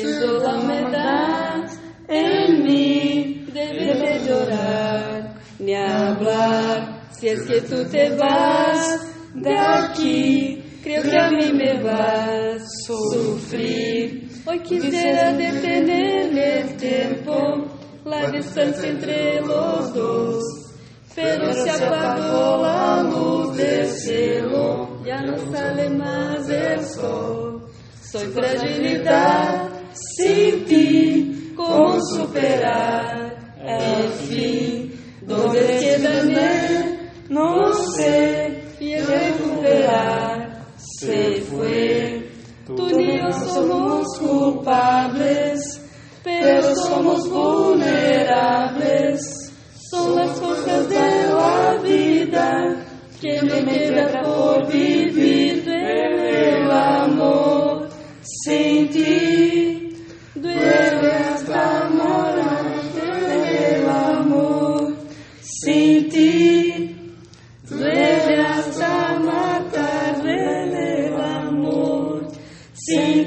Sesólamedá em mim, debes de chorar, me hablar. Se é que tu te vas daqui, creio que a mim me vas sofrer. sufrir. Hoy quisiera detener el tempo la distância entre os dois Pero se apagou a luz do céu, já não sale mais el sol. Soy fragilidade sin ti, ¿cómo superar el fin? ¿Dónde quedarme? No sé, y recuperar se. Tú ni yo somos culpables, pero somos vulnerables. Son las cosas de la vida que me queda por vivir el amor sin ti. Ti. Duele hasta matar el amor sin ti.